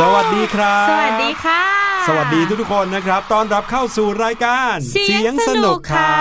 สวัสดีครับ สวัสดีค่ะ สวัสดีทุกๆคนนะครับต้อนรับเข้าสู่รายการ เสียงสนุกค่ะ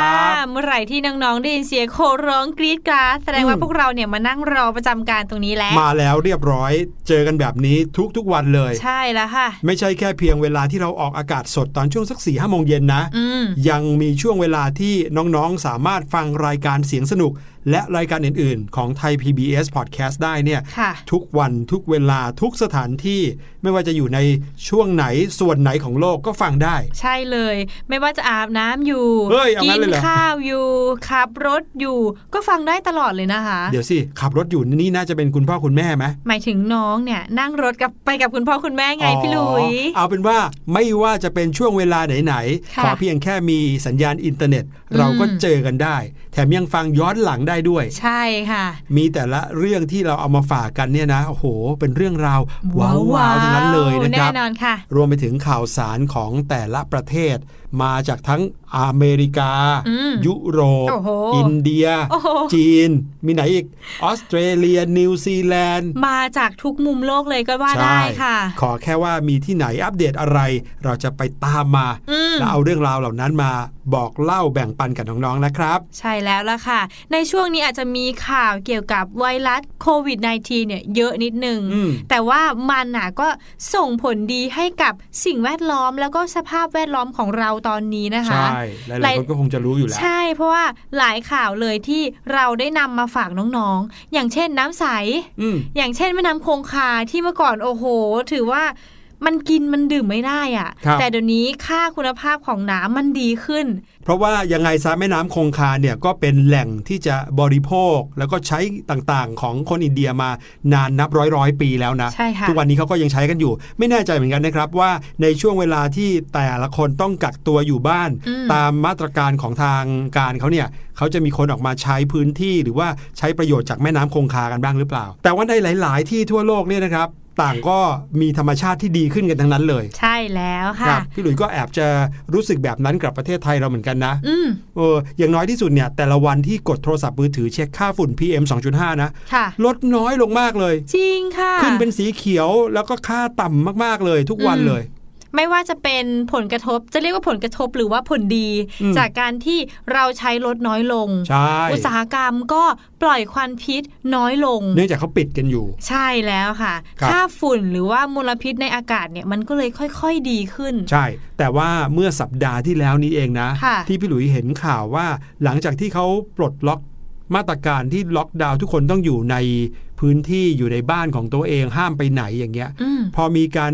เมื่อไหร่ที่น้องๆได้ยินเสียงโคร้องกรี๊ดกราดแสดงว่าพวกเราเนี่ยมานั่งรอประจำการตรงนี้แล้ว มาแล้วเรียบร้อยเจอกันแบบนี้ทุกๆวันเลย ใช่แล้วค่ะ ไม่ใช่แค่เพียงเวลาที่เราออกอากาศสดตอนช่วงสักสี่ห้าโมงเย็นนะอืมยังมีช่วงเวลาที่น้องๆสามารถฟังรายการเสียงสนุก และรายการอื่น ๆ ของไทย PBS Podcast ได้เนี่ยค่ะทุกวันทุกเวลาทุกสถานที่ไม่ว่าจะอยู่ในช่วงไหนส่วนไหนของโลกก็ฟังได้ ใช่เลย ไม่ว่าจะอาบน้ำอยู่เฮ้ยเอางั้กินเลยเหรอข้าวอยู่ขับรถอยู่ ก็ฟังได้ตลอดเลยนะคะ เดี๋ยวสิขับรถอยู่นี่น่าจะเป็นคุณพ่อคุณแม่ไหมหมายถึงน้องเนี่ยนั่งรถกับไปกับคุณพ่อคุณแม่ไงพี่ลุยอ๋อเอาเป็นว่าไม่ว่าจะเป็นช่วงเวลาไหนๆค่ะขอเพียงแค่มีสัญญาณอินเทอร์เน็ตอืมเราก็เจอกันได้ แถมยังฟังย้อนหลังได้ด้วย ใช่ค่ะ มีแต่ละเรื่องที่เราเอามาฝากกันเนี่ยนะโอ้โห เป็นเรื่องราวว้าวๆทั้งนั้นเลยนะครับแน่นอนค่ะ รวมไปถึงข่าวสารของแต่ละประเทศมาจากทั้งอเมริกาอืมยุโรปโอ้โหอินเดียโอ้โหจีน มีไหนอีก ออสเตรเลีย นิวซีแลนด์ มาจากทุกมุมโลกเลยก็ว่าได้ค่ะ ขอแค่ว่ามีที่ไหนอัปเดตอะไร เราจะไปตามมาอืมแล้วเอาเรื่องราวเหล่านั้นมาบอกเล่าแบ่งปันกับน้องๆนะครับ ใช่แล้วล่ะค่ะ ในช่วงนี้อาจจะมีข่าวเกี่ยวกับไวรัสโควิด -19 เนี่ยเยอะนิดนึงอืมแต่ว่ามันน่ะก็ส่งผลดีให้กับสิ่งแวดล้อมแล้วก็สภาพแวดล้อมของเราตอนนี้นะคะ ใช่ หลายๆคนก็คงจะรู้อยู่แล้ว ใช่ เพราะว่าหลายข่าวเลยที่เราได้นำมาฝากน้องๆ อย่างเช่นน้ำใสอืมอย่างเช่นแม่น้ำคงคาที่เมื่อก่อนโอ้โห ถือว่า มันกินมันดื่มไม่ได้อะครับแต่เดี๋ยวนี้ค่าคุณภาพของน้ำมันดีขึ้น เพราะว่ายังไงซะแม่น้ำคงคาเนี่ยก็เป็นแหล่งที่จะบริโภคแล้วก็ใช้ต่างๆ ของคนอินเดียมานานนับร้อยร้อยๆปีแล้วนะใช่ค่ะทุกวันนี้เขาก็ยังใช้กันอยู่ ไม่แน่ใจเหมือนกันนะครับว่าในช่วงเวลาที่แต่ละคนต้องกักตัวอยู่บ้านอืมตามมาตรการของทางการเขาเนี่ยเขาจะมีคนออกมาใช้พื้นที่ หรือว่าใช้ประโยชน์จากแม่น้ำคงคากันบ้างหรือเปล่า แต่ว่าในหลาย ๆ ที่ทั่วโลกเนี่ยนะครับ ต่างก็มีธรรมชาติที่ดีขึ้นกันทั้งนั้นเลย ใช่แล้วครัค่ะบพี่หลุยส์ก็แอบจะรู้สึกแบบนั้นกับประเทศไทยเราเหมือนกันนะอืมเอออย่างน้อยที่สุดเนี่ย แต่ละวันที่กดโทรศัพท์มือถือเช็คค่าฝุ่น PM 2.5 นะค่ะลดน้อยลงมากเลย จริงค่ะ ขึ้นเป็นสีเขียวแล้วก็ค่าต่ำมากๆเลยทุกวันอืมเลย ไม่ว่าจะเป็นผลกระทบ จะเรียกว่าผลกระทบหรือว่าผลดีอืมจากการที่เราใช้รถน้อยลงใช่อุตสาหกรรมก็ปล่อยควันพิษน้อยลง เนื่องจากเขาปิดกันอยู่ ใช่แล้วค่ะครับค่าฝุ่นหรือว่ามลพิษในอากาศเนี่ยมันก็เลยค่อยๆดีขึ้น ใช่ แต่ว่าเมื่อสัปดาห์ที่แล้วนี้เองนะค่ะที่พี่หลุยเห็นข่าวว่าหลังจากที่เขาปลดล็อกมาตรการที่ล็อกดาวน์ทุกคนต้องอยู่ในพื้นที่อยู่ในบ้านของตัวเองห้ามไปไหนอย่างเงี้ยอืมพอมีการ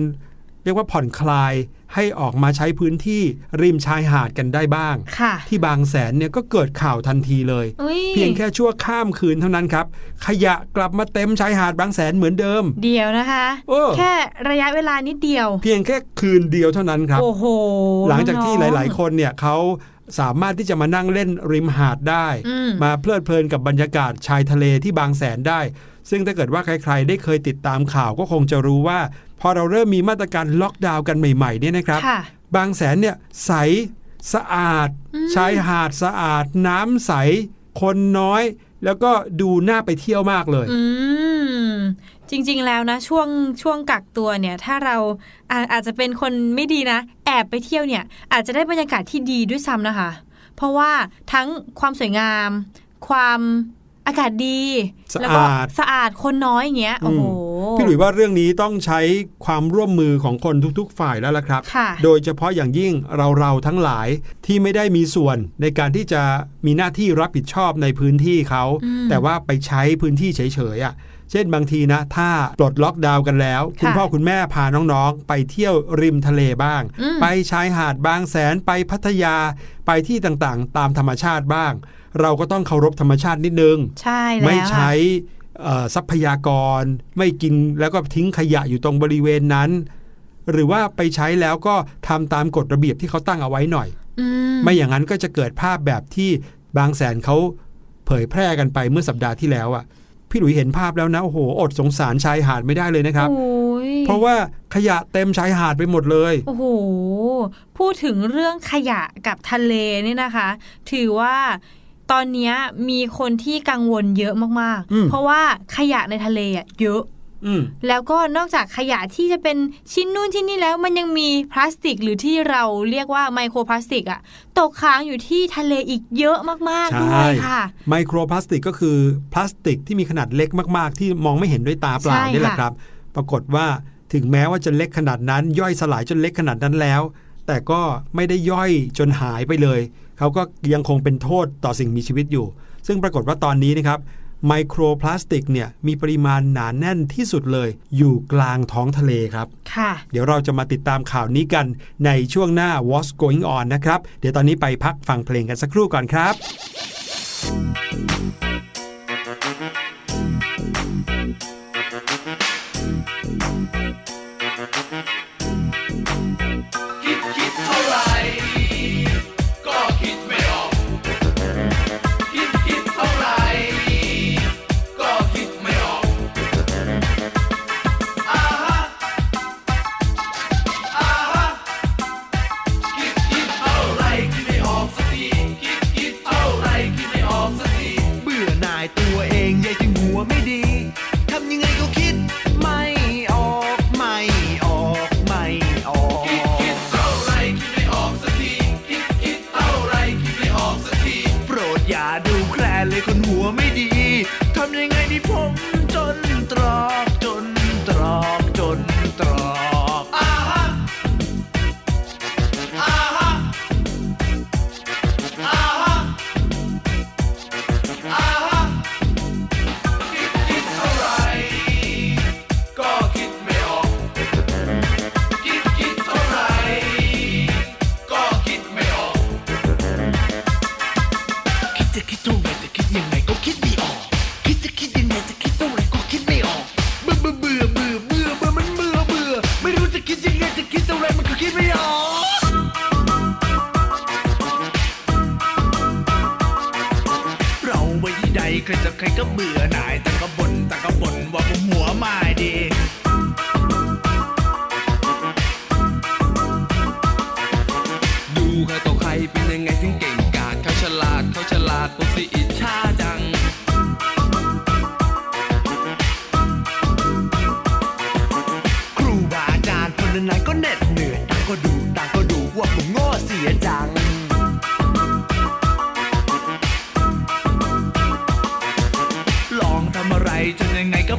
เรียกว่าผ่อนคลายให้ออกมาใช้พื้นที่ริมชายหาดกันได้บ้างค่ะที่บางแสนเนี่ยก็เกิดข่าวทันทีเลยอุ๊ยเพียงแค่ชั่วข้ามคืนเท่านั้นครับ ขยะกลับมาเต็มชายหาดบางแสนเหมือนเดิม เดียวนะคะเออแค่ระยะเวลานิดเดียว เพียงแค่คืนเดียวเท่านั้นครับโอ้โหหลังจากที่หน้องๆลาย ๆ คนเนี่ยเขาสามารถที่จะมานั่งเล่นริมหาดได้อืมมาเพลิดเพลินกับบรรยากาศชายทะเลที่บางแสนได้ ซึ่งถ้าเกิดว่าใครๆ ได้เคยติดตามข่าวก็คงจะรู้ว่า พอเราเริ่มมีมาตรการล็อกดาวน์กันใหม่ๆเนี่ยนะครับค่ะบางแสนเนี่ยใสสะอาดอืมชายหาดสะอาด น้ำใส คนน้อย แล้วก็ดูน่าไปเที่ยวมากเลยอืมจริง ๆ แล้วนะช่วงช่วงกักตัวเนี่ยถ้าเราอาอาจจะเป็นคนไม่ดีนะ แอบไปเที่ยวเนี่ย อาจจะได้บรรยากาศที่ดีด้วยซ้ำนะคะ เพราะว่าทั้งความสวยงาม ความ อากาศดีสะอาดแล้วก็สะอาดคนน้อยอย่างเงี้ยโอ้โหพี่หลุยว่าเรื่องนี้ต้องใช้ความร่วมมือของคนทุกๆ ฝ่ายแล้วล่ะครับค่ะโดยเฉพาะอย่างยิ่งเราเราๆทั้งหลายที่ไม่ได้มีส่วนในการที่จะมีหน้าที่รับผิดชอบในพื้นที่เขาอืมแต่ว่าไปใช้พื้นที่เฉยๆอะเช่นบางทีนะ ถ้าปลดล็อกดาวน์กันแล้ว คุณพ่อคุณแม่พาน้องๆ ไปเที่ยวริมทะเลบ้างอืมไปชายหาดบางแสนไปพัทยาไปที่ต่างๆ ตามธรรมชาติบ้าง เราก็ต้องเคารพธรรมชาตินิดนึง ใช่แล้วไม่ค่ะใช้เอ่อทรัพยากร ไม่กินแล้วก็ทิ้งขยะอยู่ตรงบริเวณนั้น หรือว่าไปใช้แล้วก็ทำตามกฎระเบียบที่เขาตั้งเอาไว้หน่อยอืมไม่อย่างนั้นก็จะเกิดภาพแบบที่บางแสนเขาเผยแพร่กันไปเมื่อสัปดาห์ที่แล้วอะพี่หลุยเห็นภาพแล้วนะโอ้โหอดสงสารชายหาดไม่ได้เลยนะครับโอ้ยเพราะว่าขยะเต็มชายหาดไปหมดเลย โอ้โห พูดถึงเรื่องขยะกับทะเลเนี่ยนะคะ ถือว่า ตอนเนี้ยมีคนที่กังวลเยอะมากอืมๆเพราะว่าขยะในทะเลอะเยอะอืมแล้วก็นอกจากขยะที่จะเป็นชิ้นนู่นที่นี่แล้วมันยังมีพลาสติกหรือที่เราเรียกว่าไมโครพลาสติกอะตกค้างอยู่ที่ทะเลอีกเยอะมากๆด้วยค่ะ ไมโครพลาสติกก็คือพลาสติกที่มีขนาดเล็กมาก ๆ ที่มองไม่เห็นด้วยตาเปล่าใช่นี่แหละค่ะครับ ปรากฏว่าถึงแม้ว่าจะเล็กขนาดนั้น ย่อยสลายจนเล็กขนาดนั้นแล้ว แต่ก็ไม่ได้ย่อยจนหายไปเลย เขาก็ยังคงเป็นโทษต่อสิ่งมีชีวิตอยู่ ซึ่งปรากฏว่าตอนนี้นะครับไมโครพลาสติกเนี่ยมีปริมาณหนาแน่นที่สุดเลย อยู่กลางท้องทะเลครับค่ะ เดี๋ยวเราจะมาติดตามข่าวนี้กันในช่วงหน้า What's Going On นะครับ เดี๋ยวตอนนี้ไปพักฟังเพลงกันสักครู่ก่อนครับ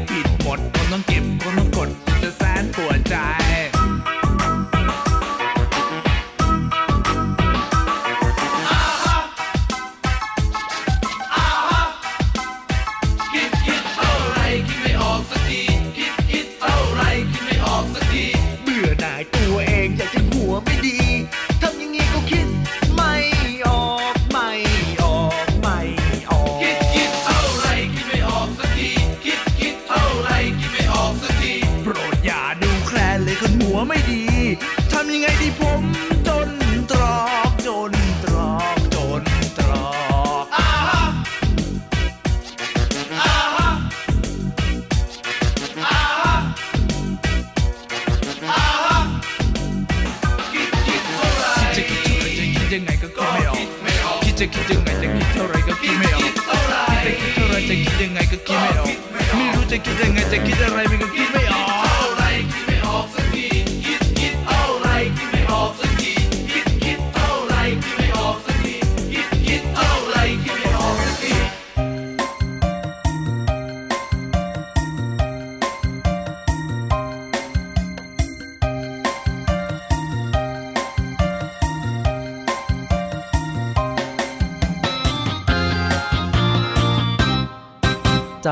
นยังไงก็ผิดหมดคนต้องเก็บคนต้องกดจะแสนปวดใจ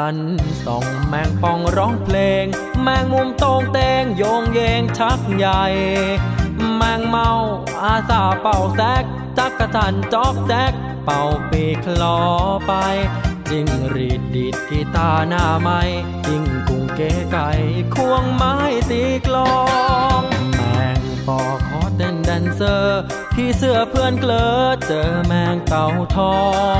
จันทร์ส่องแมงป่องร้องเพลง แมงมุมโตงเตงโยงเยงชักใหญ่ แมงเม่าอาสาเป่าแซก จักจั่นจอกแจ๊กเป่าปีคลอไป จิ้งหรีดดีดกีตาร์หน้าไม้จิ้งกุ่งเก๋ไก๋ควงไม้ตีกลองแมงปอขอเต้นแดนเซอร์ผีเสื้อเพื่อนเกลอเจอแมงเต่าทอง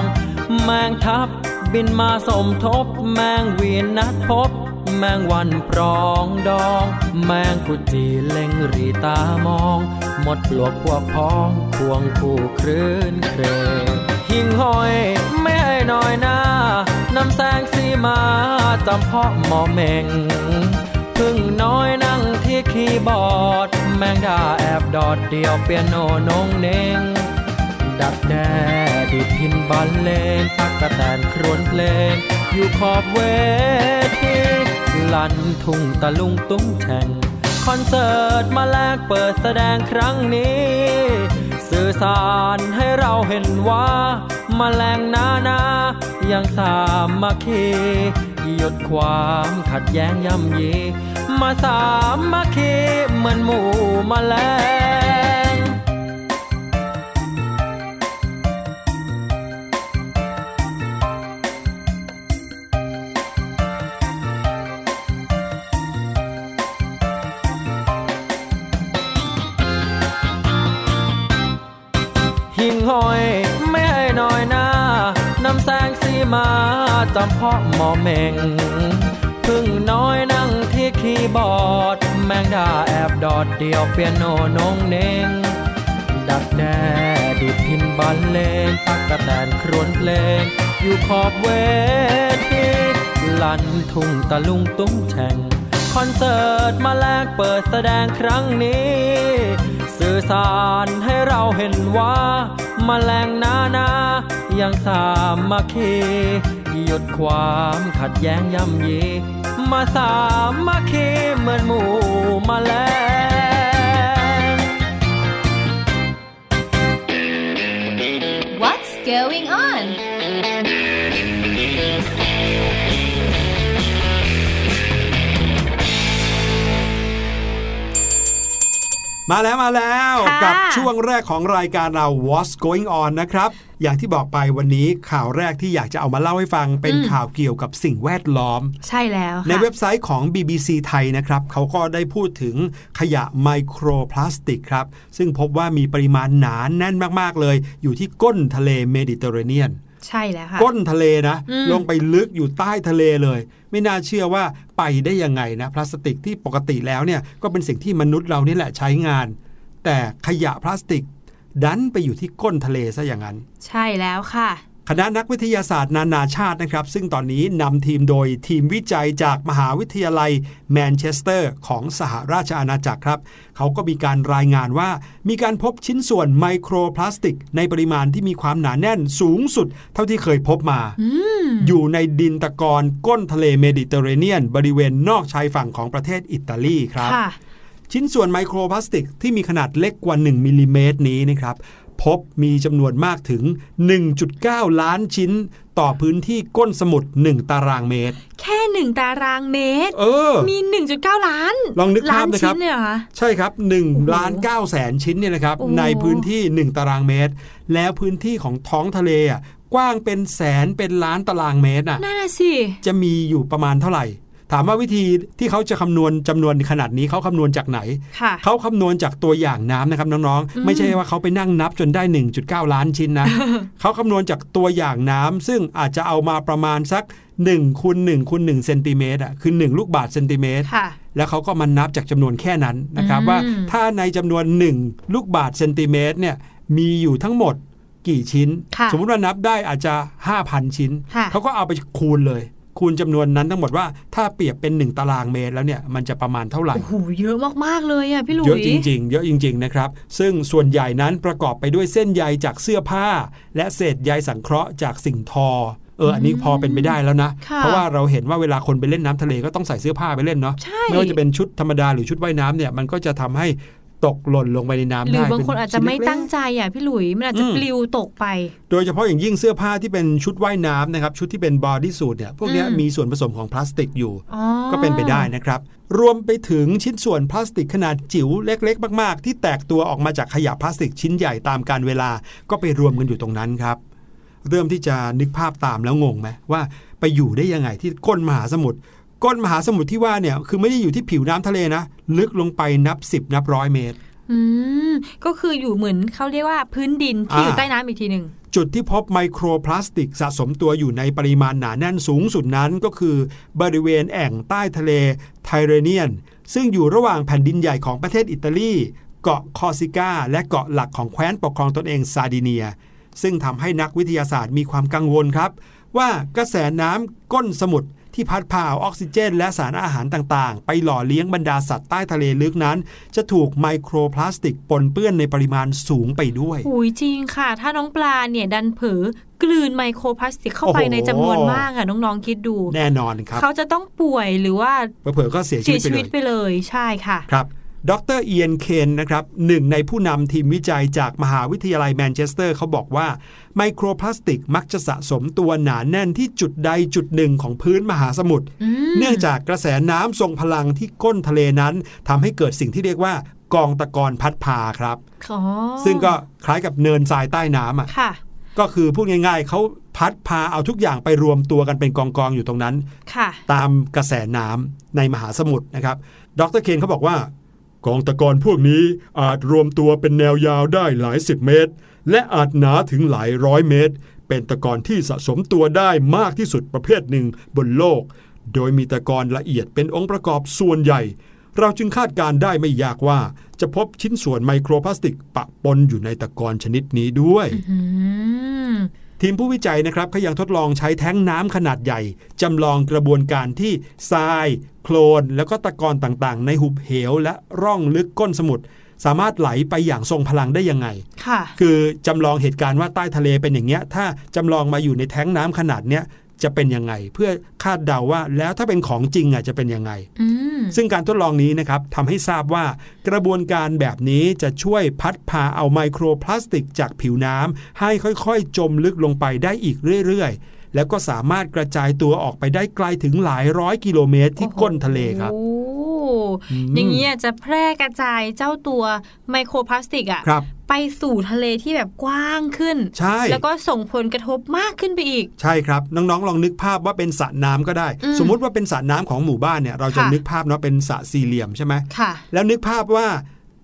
แมงทับ บินมาสมทบ แมงเวียนนัดพบ แมงวันปรองดอง แมงกุจีเล็งรีตามอง หมดปลวกพวกพ้องควงคู่คลื่นเครงหิ่งห้อยไม่ให้น้อยหน้านำแสงสีมาจำเพาะหมอเมงพึ่งน้อยนั่งที่คีย์บอร์ด แมงดาแอบดอดเดียวเปียโนนงเน่ง ดักแด้ดิดพินบอลเลงตักกะแตนครวนเพลง อยู่ขอบเวทีลันทุ่งตะลุงตุ้งแช่งคอนเสิร์ตมาแลกเปิดแสดงครั้งนี้ สื่อสารให้เราเห็นว่ามาแรงนานายังสามัคคีหยุดความขัดแย้งย่ำยี มาสามัคคีเหมือนหมู่มาแลง ห้อย ไม่ให้น้อยหน้านำแสงสีมาจำเพาะหมอเมงพึ่งน้อยนั่งที่คีย์บอร์ด แมงดาแอบดอดเดียวเปียโนนงเนงดักแด้ดิดพินบอลเลงตักกะแตนครวนเพลง อยู่ขอบเวทีลันทุ่งตะลุงตุ้งแช่งคอนเสิร์ตมาแลกเปิดแสดงครั้งนี้ สื่อสารให้เราเห็นว่า มาแรงนานายังสามัคคีหยุดความขัดแย้งย่ำยี มาสามัคคีเหมือนหมู่มาแลง What's going on? มาแล้วมาแล้วค่ะกับช่วงแรกของรายการเรา What's Going On นะครับ อย่างที่บอกไปวันนี้ข่าวแรกที่อยากจะเอามาเล่าให้ฟังเป็นข่าวเกี่ยวกับสิ่งแวดล้อม ใช่แล้วค่ะในเว็บไซต์ของ BBC ไทยนะครับเขาก็ได้พูดถึงขยะไมโครพลาสติกครับ ซึ่งพบว่ามีปริมาณหนาแน่นมาก ๆ เลย อยู่ที่ก้นทะเลเมดิเตอร์เรเนียน ใช่แล้วค่ะก้นทะเลนะอืมลงไปลึกอยู่ใต้ทะเลเลย ไม่น่าเชื่อว่าไปได้ยังไงนะพลาสติกที่ปกติแล้วเนี่ยก็เป็นสิ่งที่มนุษย์เรานี่แหละใช้งาน แต่ขยะพลาสติกดันไปอยู่ที่ก้นทะเลซะอย่างนั้น ใช่แล้วค่ะ คณะนักวิทยาศาสตร์นานาชาตินะครับ ซึ่งตอนนี้นำทีมโดยทีมวิจัยจากมหาวิทยาลัยแมนเชสเตอร์ของสหราชอาณาจักรครับ เขาก็มีการรายงานว่า มีการพบชิ้นส่วนไมโครพลาสติก ในปริมาณที่มีความหนาแน่นสูงสุด เท่าที่เคยพบมาอยู่ในดินตะกอนก้นทะเลเมดิเตอร์เรเนียน บริเวณนอกชายฝั่งของประเทศอิตาลีครับค่ะชิ้นส่วนไมโครพลาสติกที่มีขนาดเล็กกว่า 1มิลลิเมตรนี้นะครับ พบมีจำนวนมากถึง 1.9 ล้านชิ้น ต่อพื้นที่ก้นสมุทร1ตารางเมตร แค่หนึ่งตารางเมตร เออ มี 1.9 ล้าน ลองนึกภาพล้านนะครับชิ้นเนี่ยเหรอคะใช่ครับ1ล้าน9แสนชิ้นเนี่ยนะครับโอ้โหในพื้นที่ 1 ตารางเมตร แล้วพื้นที่ของท้องทะเลอะกว้างเป็นแสนเป็นล้านตารางเมตรอะนั่นน่ะสิ จะมีอยู่ประมาณเท่าไหร่ ถามว่าวิธีที่เขาจะคำนวณจำนวนขนาดนี้เขาคำนวณจากไหนค่ะเขาคำนวณจากตัวอย่างน้ำนะครับน้องอืมๆไม่ใช่ว่าเขาไปนั่งนับจนได้ 1.9 ล้านชิ้นนะ เขาคำนวณจากตัวอย่างน้ำซึ่งอาจจะเอามาประมาณสัก1คูณ1คูณ1เซนติเมตรอะคือ 1 ลูกบาศก์เซนติเมตรค่ะแล้วเขาก็มานับจากจำนวนแค่นั้นนะครับอืมว่าถ้าในจำนวน 1 ลูกบาศก์เซนติเมตรเนี่ยมีอยู่ทั้งหมดกี่ชิ้นค่ะสมมติว่านับได้อาจจะ 5,000 ชิ้นค่ะเขาก็เอาไปคูณเลย คูณจำนวนนั้นทั้งหมดว่าถ้าเปรียบเป็น 1 ตารางเมตรแล้วเนี่ยมันจะประมาณเท่าไหร่โอ้โหเยอะมากๆเลยอะพี่หลุยเยอะจริง ๆ เยอะจริง ๆ นะครับ ซึ่งส่วนใหญ่นั้นประกอบไปด้วยเส้นใยจากเสื้อผ้า และเศษใยสังเคราะห์จากสิ่งทอเอออันนี้พอเป็นไปได้แล้วนะค่ะเพราะว่าเราเห็นว่าเวลาคนไปเล่นน้ำทะเลก็ต้องใส่เสื้อผ้าไปเล่นเนาะใช่ไม่ว่าจะเป็นชุดธรรมดาหรือชุดว่ายน้ำเนี่ยมันก็จะทำให้ ตกหล่นลงไปในน้ำหรืได้อบางคนเป็อาจจะไม่ชิ้นเล็กๆตั้งใจอะพี่หลุยมันอาจจะอืมปลิวตกไป โดยเฉพาะอย่างยิ่งเสื้อผ้าที่เป็นชุดว่ายน้ำนะครับ ชุดที่เป็นบอดี้สูทเนี่ยพวกเนี้ยอืมมีส่วนผสมของพลาสติกอยู่อ๋อก็เป็นไปได้นะครับ รวมไปถึงชิ้นส่วนพลาสติกขนาดจิ๋วเล็ก ๆ มาก ๆ ที่แตกตัวออกมาจากขยะพลาสติกชิ้นใหญ่ตามการเวลา ก็ไปรวมกันอยู่ตรงนั้นครับเริ่มที่จะนึกภาพตามแล้วงงไหมว่าไปอยู่ได้ยังไงที่ก้นมหาสมุทร ก้นมหาสมุทรที่ว่าเนี่ยคือไม่ได้อยู่ที่ผิวน้ำทะเลนะ ลึกลงไปนับ10นับร้อยเมตร อืมก็คืออยู่เหมือนเขาเรียกว่าพื้นดินที่อ่าอยู่ใต้น้ำอีกทีหนึ่งจุดที่พบไมโครพลาสติกสะสมตัวอยู่ในปริมาณหนาแน่นสูงสุดนั้นก็คือบริเวณแอ่งใต้ทะเลไทเรเนียน ซึ่งอยู่ระหว่างแผ่นดินใหญ่ของประเทศอิตาลี เกาะคอร์ซิกา และเกาะหลักของแคว้นปกครองตนเองซาร์ดิเนีย ซึ่งทำให้นักวิทยาศาสตร์มีความกังวลครับ ว่ากระแสน้ำก้นสมุทร ที่พัดพาเอาออกซิเจน และสารอาหารต่างๆ ไปหล่อเลี้ยงบรรดาสัตว์ใต้ทะเลลึกนั้น จะถูกไมโครพลาสติกปนเปื้อนในปริมาณสูงไปด้วยหุยจริงค่ะ ถ้าน้องปลาเนี่ยดันเผลอกลืนไมโครพลาสติกเข้าไปโอ้โหในจำนวนมากอะน้องๆคิดดู แน่นอนครับ เขาจะต้องป่วยหรือว่าเผลอๆก็เสียชีวิตไปเลย เสียชีวิตไปเลย ใช่ค่ะครับ ดรเอียนเคนนะครับหนึ่งในผู้นำทีมวิจัยจากมหาวิทยาลัยแมนเชสเตอร์เขาบอกว่า ไมโครพลาสติกมักจะสะสมตัวหนาแน่นที่จุดใดจุดหนึ่งของพื้นมหาสมุทรอืมเนื่องจากกระแสน้ำทรงพลังที่ก้นทะเลนั้นทำให้เกิดสิ่งที่เรียกว่ากองตะกอนพัดพาครับอ๋อซึ่งก็คล้ายกับเนินทรายใต้น้ำอะค่ะก็คือพูดง่าย ๆเขาพัดพาเอาทุกอย่างไปรวมตัวกันเป็นกองๆอยู่ตรงนั้นค่ะตามกระแสน้ำในมหาสมุทรนะครับ ดรเคนเขาบอกว่า กองตะกอนพวกนี้อาจรวมตัวเป็นแนวยาวได้หลายสิบเมตร และอาจหนาถึงหลายร้อยเมตร เป็นตะกอนที่สะสมตัวได้มากที่สุดประเภทหนึ่งบนโลก โดยมีตะกอนละเอียดเป็นองค์ประกอบส่วนใหญ่ เราจึงคาดการได้ไม่ยากว่า จะพบชิ้นส่วนไมโครพลาสติกปะปนอยู่ในตะกอนชนิดนี้ด้วย ทีมผู้วิจัยนะครับเขายังทดลองใช้แท้งน้ำขนาดใหญ่จำลองกระบวนการที่ทราย โคลน แล้วก็ตะกอนต่างๆ ในหุบเหวและร่องลึกก้นสมุทรสามารถไหลไปอย่างทรงพลังได้ยังไง ค่ะ คือจำลองเหตุการณ์ว่าใต้ทะเลเป็นอย่างเงี้ย ถ้าจำลองมาอยู่ในแท้งน้ำขนาดเนี้ย จะเป็นยังไง เพื่อคาดเดาว่าแล้วถ้าเป็นของจริงอะจะเป็นยังไงอืมซึ่งการทดลองนี้นะครับทำให้ทราบว่ากระบวนการแบบนี้จะช่วยพัดพาเอาไมโครพลาสติกจากผิวน้ำให้ค่อยๆ จมลึกลงไปได้อีกเรื่อยๆ แล้วก็สามารถกระจายตัวออกไปได้ไกลถึงหลายร้อยกิโลเมตรที่ก้นทะเลครับโอ้อืมอย่างนี้ยจะแพร่กระจายเจ้าตัวไมโครพลาสติกอะครับไปสู่ทะเลที่แบบกว้างขึ้น ใช่ แล้วก็ส่งผลกระทบมากขึ้นไปอีก ใช่ครับ น้องๆ ลองนึกภาพว่าเป็นสระน้ำก็ได้อืมสมมุติว่าเป็นสระน้ำของหมู่บ้านเนี่ย เราจะค่ะนึกภาพเนาะเป็นสระสี่เหลี่ยมใช่ไหมค่ะ แล้วนึกภาพว่า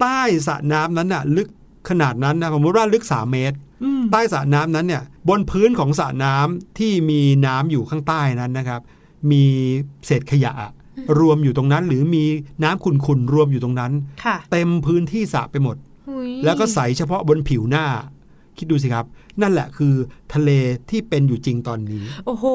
ใต้สระน้ำนั้นน่ะ ลึกขนาดนั้นนะสมมติว่าลึก 3 เมตรอืมใต้สระน้ำนั้นเนี่ย บนพื้นของสระน้ำที่มีน้ำอยู่ข้างใต้นั้นนะครับ มีเศษขยะอะ รวมอยู่ตรงนั้น หรือมีน้ำขุ่นๆรวมอยู่ตรงนั้นค่ะเต็มพื้นที่สระไปหมดหุยแล้วก็ใสเฉพาะบนผิวหน้า คิดดูสิครับ นั่นแหละคือทะเลที่เป็นอยู่จริงตอนนี้ โอ้โห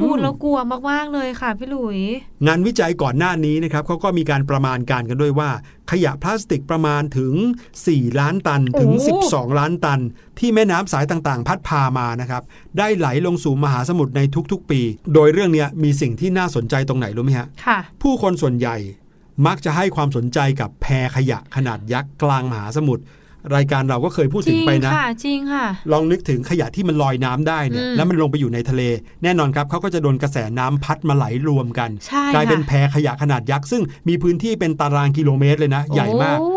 พูดอืมแล้วกลัวมาก ๆ เลยค่ะ พี่หลุย งานวิจัยก่อนหน้านี้นะครับเขาก็มีการประมาณการกันด้วยว่า ขยะพลาสติกประมาณถึง 4 ล้านตันถึงโอ้12 ล้านตัน ที่แม่น้ำสายต่างๆ พัดพามานะครับ ได้ไหลลงสู่มหาสมุทรในทุกๆ ปี โดยเรื่องเนี้ยมีสิ่งที่น่าสนใจตรงไหนรู้ไหมฮะค่ะผู้คนส่วนใหญ่มักจะให้ความสนใจกับแพขยะขนาดยักษ์กลางมหาสมุทร รายการเราก็เคยพูดจถึริงงไปนะค่ะจริงค่ะ ลองนึกถึงขยะที่มันลอยน้ำได้เนี่ยอืมแล้วมันลงไปอยู่ในทะเล แน่นอนครับเขาก็จะโดนกระแสน้ำพัดมาไหลรวมกันใช่กลายเป็นค่ะแพขยะขนาดยักษ์ซึ่งมีพื้นที่เป็นตารางกิโลเมตรเลยนะ ใหญ่มากโอ้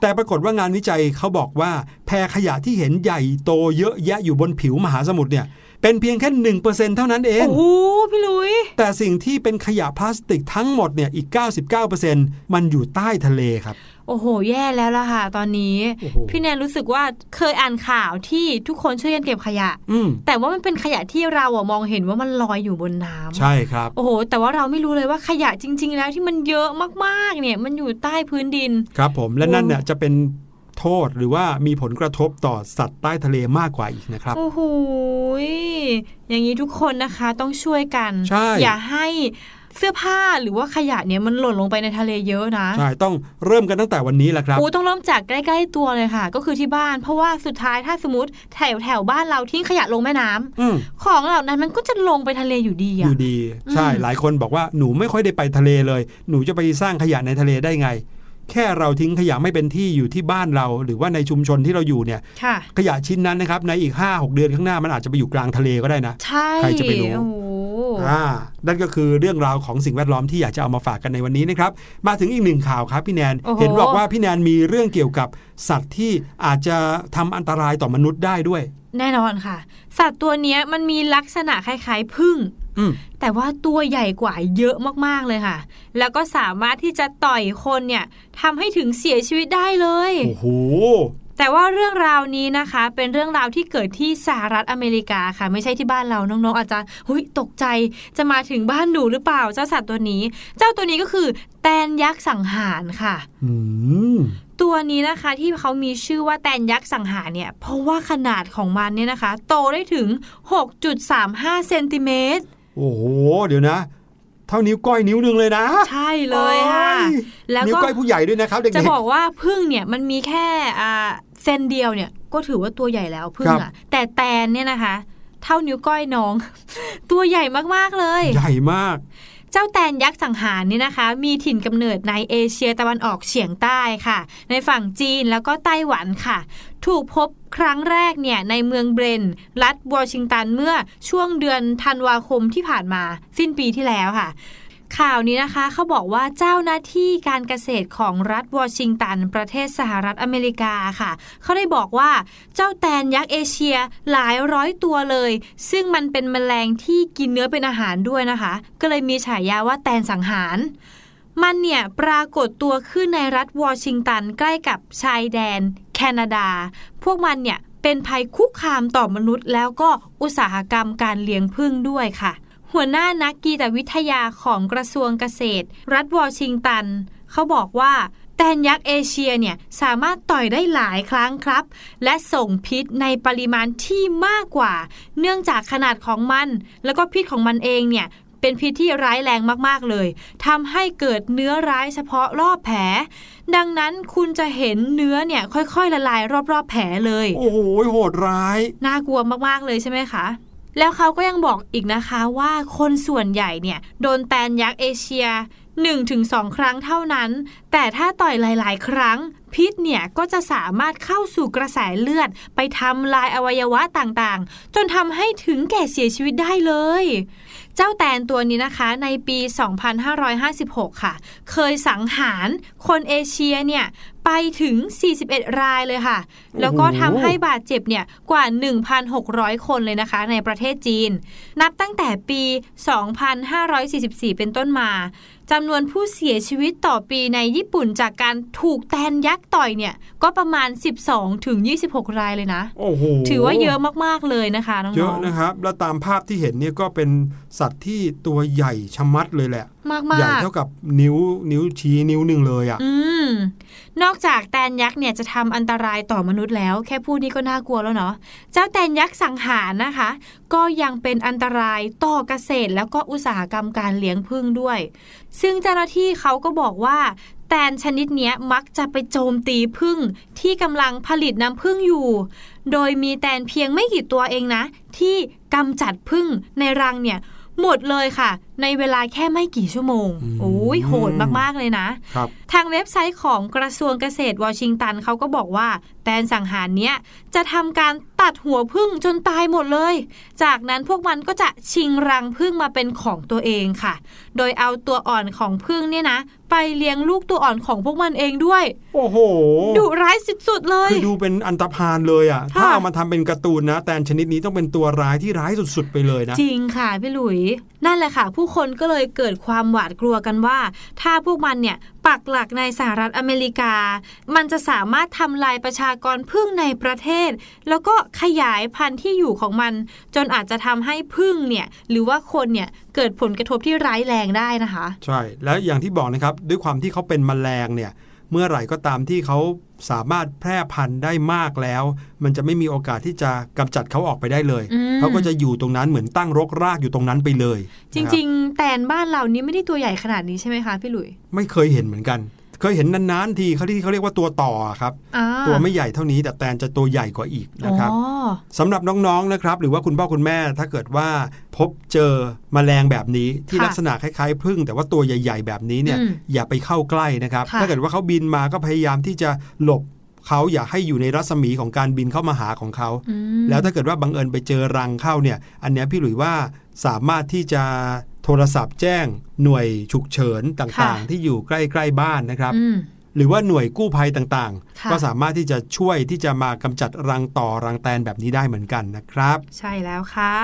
แต่ปรากฏว่างานวิจัยเขาบอกว่าแพขยะที่เห็นใหญ่โตเยอะแยะอยู่บนผิวมหาสมุทรเนี่ย เป็นเพียงแค่หนึ่งเปอร์เซ็นเท่านั้นเอง โอ้โหพี่หลุย แต่สิ่งที่เป็นขยะพลาสติกทั้งหมดเนี่ยอีก 99%มันอยู่ใต้ทะเลครับโอ้โห แย่แล้วล่ะค่ะ ตอนนี้โอ้โหพี่แนนรู้สึกว่าเคยอ่านข่าวที่ทุกคนช่วยกันเก็บขยะอืมแต่ว่ามันเป็นขยะที่เราอะมองเห็นว่ามันลอยอยู่บนน้ำใช่ครับ โอ้โห แต่ว่าเราไม่รู้เลยว่าขยะจริง ๆ แล้วที่มันเยอะมากๆ เนี่ยมันอยู่ใต้พื้นดิน ครับผมและโอ้นั่นเนี่ยจะเป็น โทษหรือว่ามีผลกระทบต่อสัตว์ใต้ทะเลมากกว่าอีกนะครับโอ้โหยอย่างนี้ทุกคนนะคะต้องช่วยกันใช่อย่าให้เสื้อผ้าหรือว่าขยะเนี่ยมันหล่นลงไปในทะเลเยอะนะใช่ต้องเริ่มกันตั้งแต่วันนี้แหละครับโอ้ต้องเริ่มจากใกล้ๆตัวเลยค่ะ ก็คือที่บ้าน เพราะว่าสุดท้ายถ้าสมมติแถวแถวบ้านเราทิ้งขยะลงแม่น้ำอืมของเหล่านั้นมันก็จะลงไปทะเลอยู่ดีออะยู่ดี ใช่อืมหลายคนบอกว่าหนูไม่ค่อยได้ไปทะเลเลย หนูจะไปสร้างขยะในทะเลได้ไง แค่เราทิ้งขยะไม่เป็นที่อยู่ที่บ้านเรา หรือว่าในชุมชนที่เราอยู่เนี่ยค่ะขยะชิ้นนั้นนะครับในอีก 5-6 เดือนข้างหน้ามันอาจจะไปอยู่กลางทะเลก็ได้นะใช่ใครจะไปรู้โอ้โหอ่านั่นก็คือเรื่องราวของสิ่งแวดล้อมที่อยากจะเอามาฝากกันในวันนี้นะครับ มาถึงอีกหนึ่งข่าวครับพี่แนนโอ้โหเห็นบอกว่าพี่แนนมีเรื่องเกี่ยวกับสัตว์ที่อาจจะทำอันตรายต่อมนุษย์ได้ด้วย แน่นอนค่ะ สัตว์ตัวเนี้ยมันมีลักษณะคล้ายๆพึ่งอืม แต่ว่าตัวใหญ่กว่าเยอะมากๆเลยค่ะ แล้วก็สามารถที่จะต่อยคนเนี่ยทำให้ถึงเสียชีวิตได้เลย โอ้โหแต่ว่าเรื่องราวนี้นะคะ เป็นเรื่องราวที่เกิดที่สหรัฐอเมริกาค่ะ ไม่ใช่ที่บ้านเราน้องๆ อาจจะหุยตกใจจะมาถึงบ้านหนูหรือเปล่าเจ้าสัตว์ตัวนี้ เจ้าตัวนี้ก็คือแตนยักษ์สังหารค่ะอืมตัวนี้นะคะที่เขามีชื่อว่าแตนยักษ์สังหารเนี่ย เพราะว่าขนาดของมันเนี่ยนะคะ โตได้ถึง 6.35 เซนติเมตร โอ้โห เดี๋ยวนะ เท่านิ้วก้อยนิ้วหนึงเลยนะ ใช่เลยค่ะโอ้ยแล้วนิ้วก็ก้อยผู้ใหญ่ด้วยนะครับเด็กๆจะบอกว่าพึ่งเนี่ยมันมีแค่อ่าเซนเดียวเนี่ย ก็ถือว่าตัวใหญ่แล้วพึ่งครับอะแต่แตนเนี่ยนะคะ เท่านิ้วก้อยน้อง ตัวใหญ่มากๆเลย ใหญ่มาก เจ้าแตนยักษ์สังหารนี่นะคะ มีถิ่นกำเนิดในเอเชียตะวันออกเฉียงใต้ค่ะ ในฝั่งจีนแล้วก็ไต้หวันค่ะ ถูกพบครั้งแรกเนี่ยในเมืองเบรน รัฐวอชิงตันเมื่อช่วงเดือนธันวาคมที่ผ่านมา สิ้นปีที่แล้วค่ะ ข่าวนี้นะคะเขาบอกว่าเจ้าหน้าที่การเกษตรของรัฐวอชิงตัน ประเทศสหรัฐอเมริกาค่ะ เขาได้บอกว่าเจ้าแตนยักษ์เอเชียหลายร้อยตัวเลย ซึ่งมันเป็นแมลงที่กินเนื้อเป็นอาหารด้วยนะคะ ก็เลยมีฉายาว่าแตนสังหารมันเนี่ยปรากฏตัวขึ้นในรัฐวอชิงตันใกล้กับชายแดน แคนาดา พวกมันเนี่ยเป็นภัยคุกคามต่อมนุษย์ แล้วก็อุตสาหกรรมการเลี้ยงผึ้งด้วยค่ะ หัวหน้านักกีตวิทยาของกระทรวงเกษตร รัฐวอชิงตัน เขาบอกว่าแตนยักษ์เอเชียเนี่ยสามารถต่อยได้หลายครั้งครับ และส่งพิษในปริมาณที่มากกว่า เนื่องจากขนาดของมัน แล้วก็พิษของมันเองเนี่ยเป็นพิษที่ร้ายแรงมาก ๆ เลยทำให้เกิดเนื้อร้ายเฉพาะรอบแผล ดังนั้นคุณจะเห็นเนื้อเนี่ยค่อย ๆ ละลายรอบ ๆ แผลเลย โอ้โห โหดร้าย น่ากลัวมาก ๆ เลยใช่ไหมคะ แล้วเขาก็ยังบอกอีกนะคะว่าคนส่วนใหญ่เนี่ยโดนแตนยักษ์เอเชีย 1-2 ครั้งเท่านั้น แต่ถ้าต่อยหลาย ๆ ครั้ง พิษเนี่ยก็จะสามารถเข้าสู่กระแสเลือด ไปทำลายอวัยวะต่างๆ จนทำให้ถึงแก่เสียชีวิตได้เลย เจ้าแตนตัวนี้นะคะในปี 2556 ค่ะ เคยสังหารคนเอเชียเนี่ย ไปถึง 41 รายเลยค่ะ แล้วก็ทำให้บาดเจ็บเนี่ยกว่า 1,600 คนเลยนะคะ ในประเทศจีน นับตั้งแต่ปี 2544 เป็นต้นมาจำนวนผู้เสียชีวิตต่อปีในญี่ปุ่นจากการถูกแตนยักษ์ต่อยเนี่ย ก็ประมาณ 12 ถึง 26 รายเลยนะ โอ้โห ถือว่าเยอะมาก ๆ เลยนะคะน้องๆเยอะนะครับ แล้วตามภาพที่เห็นเนี่ยก็เป็นสัตว์ที่ตัวใหญ่ชะมัดเลยแหละ มากใหญ่ๆเท่ากับนิ้วนิ้วชี้นิ้วหนึ่งเลยอะอื มนอกจากแตนยักษ์เนี่ยจะทำอันตรายต่อมนุษย์แล้ว แค่พูดนี้ก็น่ากลัวแล้วเนาะเจ้าแตนยักษ์สังหารนะคะ ก็ยังเป็นอันตรายต่อเกษตร แล้วก็อุตสาหกรรมการเลี้ยงผึ้งด้วย ซึ่งเจ้าหน้าที่เขาก็บอกว่าแตนชนิดนี้มักจะไปโจมตีผึ้งที่กำลังผลิตน้ำผึ้งอยู่ โดยมีแตนเพียงไม่กี่ตัวเองนะ ที่กำจัดผึ้งในรังเนี่ย หมดเลยค่ะ ในเวลาแค่ไม่กี่ชั่วโมงอืมโอ้ยโหดมาก ๆ เลยนะครับทางเว็บไซต์ของกระทรวงเกษตรวอชิงตันเขาก็บอกว่าแตนสังหารเนี้ยจะทำการ ตัดหัวพึ่งจนตายหมดเลย จากนั้นพวกมันก็จะชิงรังพึ่งมาเป็นของตัวเองค่ะ โดยเอาตัวอ่อนของพึ่งเนี่ยนะ ไปเลี้ยงลูกตัวอ่อนของพวกมันเองด้วย โอ้โหดุร้ายสุดๆเลยคือดูเป็นอันตรพานเลยอะค่ะ ถ้าเอามาทำเป็นการ์ตูนนะ แตนชนิดนี้ต้องเป็นตัวร้ายที่ร้ายสุดๆไปเลยนะ จริงค่ะพี่หลุย นั่นแหละค่ะ ผู้คนก็เลยเกิดความหวาดกลัวกันว่า ถ้าพวกมันเนี่ยปักหลักในสหรัฐอเมริกา มันจะสามารถทำลายประชากรพึ่งในประเทศ แล้วก็ขยายพันธุ์ที่อยู่ของมัน จนอาจจะทำให้พึ่งเนี่ยหรือว่าคนเนี่ยเกิดผลกระทบที่ร้ายแรงได้นะคะ ใช่ แล้วอย่างที่บอกนะครับ ด้วยความที่เขาเป็นแมลงเนี่ยเมื่อไหร่ก็ตามที่เขา สามารถแพร่พันธุ์ได้มากแล้ว มันจะไม่มีโอกาสที่จะกำจัดเขาออกไปได้เลยอืมเขาก็จะอยู่ตรงนั้นเหมือนตั้งรกรากอยู่ตรงนั้นไปเลย จริง ๆ แตนบ้านเรานี้ไม่ได้ตัวใหญ่ขนาดนี้ใช่ไหมคะพี่หลุยๆไม่เคยเห็นเหมือนกัน เคยเห็นนานๆทีเขาที่เขาเรียกว่าตัวต่อครับอ่าตัวไม่ใหญ่เท่านี้แต่แตนจะตัวใหญ่กว่าอีกนะครับอ๋อสำหรับน้องๆนะครับ หรือว่าคุณพ่อคุณแม่ถ้าเกิดว่าพบเจอมแมลงแบบนี้ที่ค่ะลักษณะคล้ายๆพึ่ง แต่ว่าตัวใหญ่ ๆ แบบนี้เนี่ยอืมอย่าไปเข้าใกล้นะครับค่ะถ้าเกิดว่าเขาบินมาก็พยายามที่จะหลบเขาอย่าให้อยู่ในรัศมีของการบินเข้ามาหาของเขาอืมแล้วถ้าเกิดว่าบังเอิญไปเจอรังเข้าเนี่ย อันเนี้ยพี่หลุยว่าสามารถที่จะ โทรศัพท์แจ้งหน่วยฉุกเฉินต่างๆ ที่อยู่ใกล้ๆบ้านนะครับอืมหรือว่าหน่วยกู้ภัยต่างค่ะๆก็สามารถที่จะช่วยที่จะมากำจัดรังต่อรังแตนแบบนี้ได้เหมือนกันนะครับ ใช่แล้วค่ะ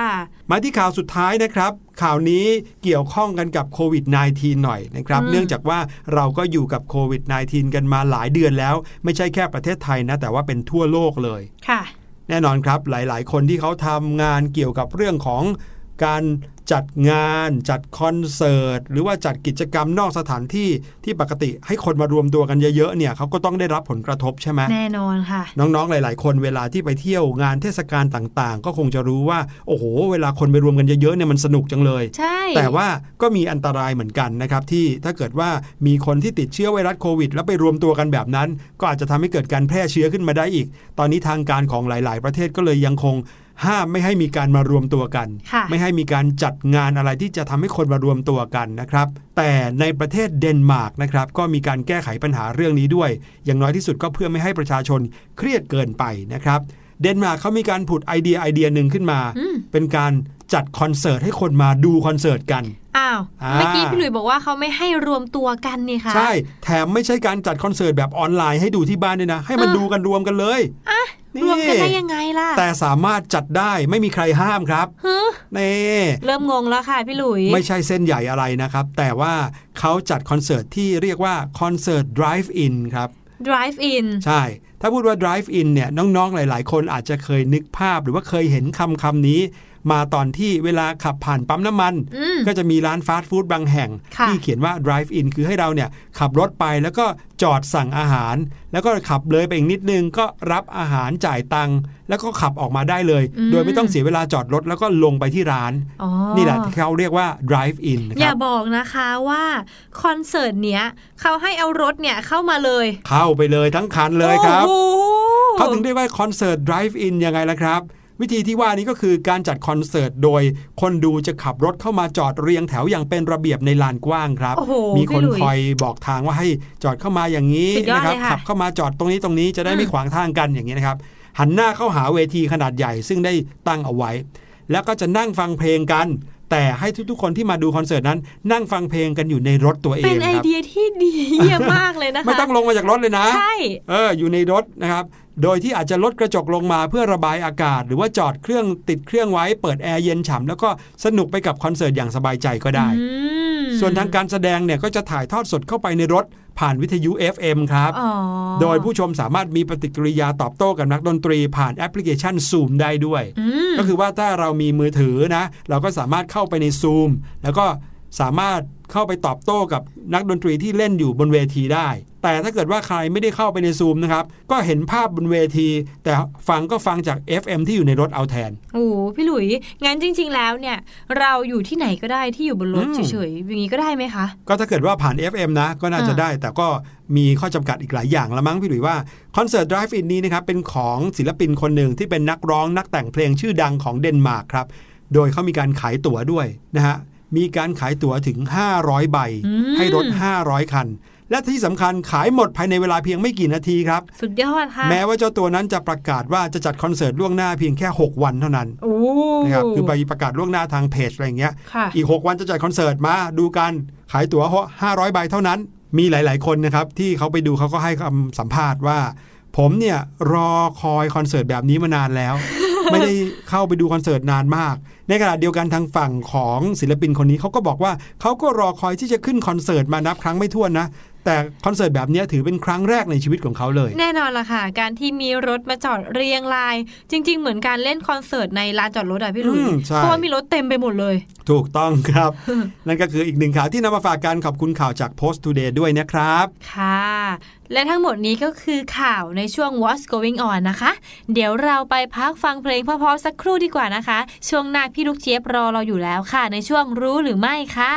มาที่ข่าวสุดท้ายนะครับ ข่าวนี้เกี่ยวข้องกันกับโควิด -19 หน่อยนะครับอืมเนื่องจากว่าเราก็อยู่กับโควิด -19 กันมาหลายเดือนแล้ว ไม่ใช่แค่ประเทศไทยนะ แต่ว่าเป็นทั่วโลกเลยค่ะ แน่นอนครับหลาย ๆ คนที่เขาทำงานเกี่ยวกับเรื่องของการ จัดงานจัดคอนเสิร์ตหรือว่าจัดกิจกรรมนอกสถานที่ที่ปกติให้คนมารวมตัวกันเยอะๆเนี่ยเขาก็ต้องได้รับผลกระทบใช่ไหมแน่นอนค่ะ น้องๆหลาย ๆ คนเวลาที่ไปเที่ยวงานเทศกาลต่างๆ ก็คงจะรู้ว่าโอ้โห เวลาคนไปรวมกันเยอะๆเนี่ยมันสนุกจังเลยใช่แต่ว่าก็มีอันตรายเหมือนกันนะครับที่ถ้าเกิดว่ามีคนที่ติดเชื้อไวรัสโควิด แล้วไปรวมตัวกันแบบนั้น ก็อาจจะทำให้เกิดการแพร่เชื้อขึ้นมาได้อีก ตอนนี้ทางการของหลาย ๆ ประเทศก็เลยยังคง ห้ามไม่ให้มีการมารวมตัวกันค่ะไม่ให้มีการจัดงานอะไรที่จะทำให้คนมารวมตัวกันนะครับ แต่ในประเทศเดนมาร์กนะครับ ก็มีการแก้ไขปัญหาเรื่องนี้ด้วย อย่างน้อยที่สุดก็เพื่อไม่ให้ประชาชนเครียดเกินไปนะครับ เดนมาร์กเขามีการผุดไอเดียไอเดียหนึ่งขึ้นมาอืมเป็นการจัดคอนเสิร์ตให้คนมาดูคอนเสิร์ตกัน อ้าวอ่าเมื่อกี้พี่หลุยบอกว่าเขาไม่ให้รวมตัวกันนี่ค่ะ ใช่ แถมไม่ใช่การจัดคอนเสิร์ตแบบออนไลน์ให้ดูที่บ้านด้วยนะ ให้มันเออดูกันรวมกันเลยรวมกันได้ยังไงล่ะ แต่สามารถจัดได้ไม่มีใครห้ามครับฮะนี่เริ่มงงแล้วค่ะพี่หลุย ไม่ใช่เส้นใหญ่อะไรนะครับ แต่ว่าเขาจัดคอนเสิร์ตที่เรียกว่าคอนเสิร์ต drive in ครับ drive in ใช่ ถ้าพูดว่า drive in เนี่ยน้องๆหลาย ๆ คนอาจจะเคยนึกภาพหรือว่าเคยเห็นคำคำนี้ มาตอนที่เวลาขับผ่านปั๊มน้ำมันอืมก็จะมีร้านฟาสต์ฟู้ดบางแห่งค่ะที่เขียนว่า drive in คือให้เราเนี่ยขับรถไปแล้วก็จอดสั่งอาหาร แล้วก็ขับเลยไปอีกนิดนึงก็รับอาหารจ่ายตังค์แล้วก็ขับออกมาได้เลย โดยไม่ต้องเสียเวลาจอดรถแล้วก็ลงไปที่ร้านอ๋อนี่แหละที่เขาเรียกว่า drive in นะอคย่ารับบอกนะคะว่าคอนเสิร์ตเนี้ยเขาให้เอารถเนี่ยเข้ามาเลย เข้าไปเลยทั้งคันเลยครับโอ้โหเขาถึงได้ว่าคอนเสิร์ต drive in ยังไงล่ะครับ วิธีที่ว่านี้ก็คือการจัดคอนเสิร์ตโดย คนดูจะขับรถเข้ามาจอดเรียงแถวอย่างเป็นระเบียบในลานกว้างครับโอ้โหมีคนพี่หลุยคอยบอกทางว่าให้จอดเข้ามาอย่างนี้สุดยอดนะครับเลยค่ะขับเข้ามาจอดตรงนี้ตรงนี้จะได้อืมไม่ขวางทางกันอย่างนี้นะครับหันหน้าเข้าหาเวทีขนาดใหญ่ซึ่งได้ตั้งเอาไว้ แล้วก็จะนั่งฟังเพลงกัน แต่ให้ทุกๆคนที่มาดูคอนเสิร์ตนั้น นั่งฟังเพลงกันอยู่ในรถตัวเอเป็งนไอครับเดียที่ดีเยี่ยมมากเลยนะคะไม่ต้องลงมาจากรถเลยนะใช่เอออยู่ในรถนะครับ โดยที่อาจจะลดกระจกลงมาเพื่อระบายอากาศ หรือว่าจอดเครื่องติดเครื่องไว้เปิดแอร์เย็นฉ่ำแล้วก็สนุกไปกับคอนเสิร์ตอย่างสบายใจก็ได้อืมส่วนทางการแสดงเนี่ยก็จะถ่ายทอดสดเข้าไปในรถผ่านวิทยุ FM ครับอ๋อโดยผู้ชมสามารถมีปฏิกิริยาตอบโต้กับนักดนตรี ผ่านแอปพลิเคชัน Zoom ได้ด้วยอืมก็คือว่าถ้าเรามีมือถือนะ เราก็สามารถเข้าไปใน Zoom แล้วก็สามารถ เข้าไปตอบโต้กับนักดนตรีที่เล่นอยู่บนเวทีได้ แต่ถ้าเกิดว่าใครไม่ได้เข้าไปใน Zoom นะครับ ก็เห็นภาพบนเวที แต่ฟังก็ฟังจาก FM ที่อยู่ในรถเอาแทน โอ้โหพี่หลุย งั้นจริง ๆ แล้วเนี่ย เราอยู่ที่ไหนก็ได้ที่อยู่บนรถอืมเฉยๆอย่างนี้ก็ได้ไหมคะ ก็ถ้าเกิดว่าผ่าน FM นะ ก็น่าจะอ่าได้ แต่ก็มีข้อจำกัดอีกหลายอย่างละมั้งพี่หลุยว่าคอนเสิร์ต Drive In นี้นะครับเป็นของศิลปินคนหนึ่งที่เป็นนักร้องนักแต่งเพลงชื่อดังของเดนมาร์กครับโดยเขามีการขายตั๋วด้วยนะฮะ มีการขายตั๋วถึง 500 ใบอืมให้รถ 500 คัน และที่สำคัญขายหมดภายในเวลาเพียงไม่กี่นาทีครับ สุดยอดค่ะ แม้ว่าเจ้าตัวนั้นจะประกาศว่าจะจัดคอนเสิร์ตล่วงหน้าเพียงแค่ 6 วันเท่านั้นโอ้นะครับคือไปประกาศล่วงหน้าทางเพจอะไรอย่างเงี้ยค่ะอีก 6 วันจะจัดคอนเสิร์ตมาดูกันขายตั๋ว500 ใบเท่านั้น มีหลาย ๆ คนนะครับที่เขาไปดูเขาก็ให้คำสัมภาษณ์ว่า ผมเนี่ยรอคอยคอนเสิร์ตแบบนี้มานานแล้ว ไม่ได้เข้าไปดูคอนเสิร์ตนานมาก ในขณะเดียวกันทางฝั่งของศิลปินคนนี้เขาก็บอกว่าเขาก็รอคอยที่จะขึ้นคอนเสิร์ตมานับครั้งไม่ถ้วนนะ แต่คอนเสิร์ตแบบเนี้ยถือเป็นครั้งแรกในชีวิตของเขาเลย แน่นอนละค่ะ การที่มีรถมาจอดเรียงราย จริง ๆ เหมือนการเล่นคอนเสิร์ตในลานจอดรถอะพี่หลุยอืมใช่เพราะว่ามีรถเต็มไปหมดเลย ถูกต้องครับ นั่นก็คืออีกหนึ่งข่าวที่นำมาฝากกันขอบคุณข่าวจาก Post Today ด้วยนะครับ ค่ะ และทั้งหมดนี้ก็คือข่าวในช่วง What's Going On นะคะ เดี๋ยวเราไปพักฟังเพลงเพราะๆสักครู่ดีกว่านะคะ ช่วงหน้าพี่ลูกเจี๊ยบรอเราอยู่แล้วค่ะ ในช่วงรู้หรือไม่ค่ะ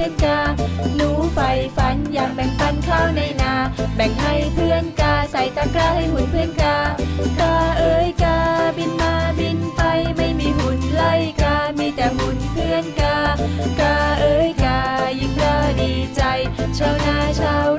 พื่อนกา หนูใฝ่ฝันอยากแบ่งปันข้าวในนา แบ่งให้เพื่อนกา ใส่ตะกร้าให้หุ่นเพื่อนกา กาเอ้ยกาบินมาบินไปไม่มีหุ่นไล่กา มีแต่หุ่นเพื่อนกา กาเอ้ยกายิ่งกาดีใจ ชาวนาชาว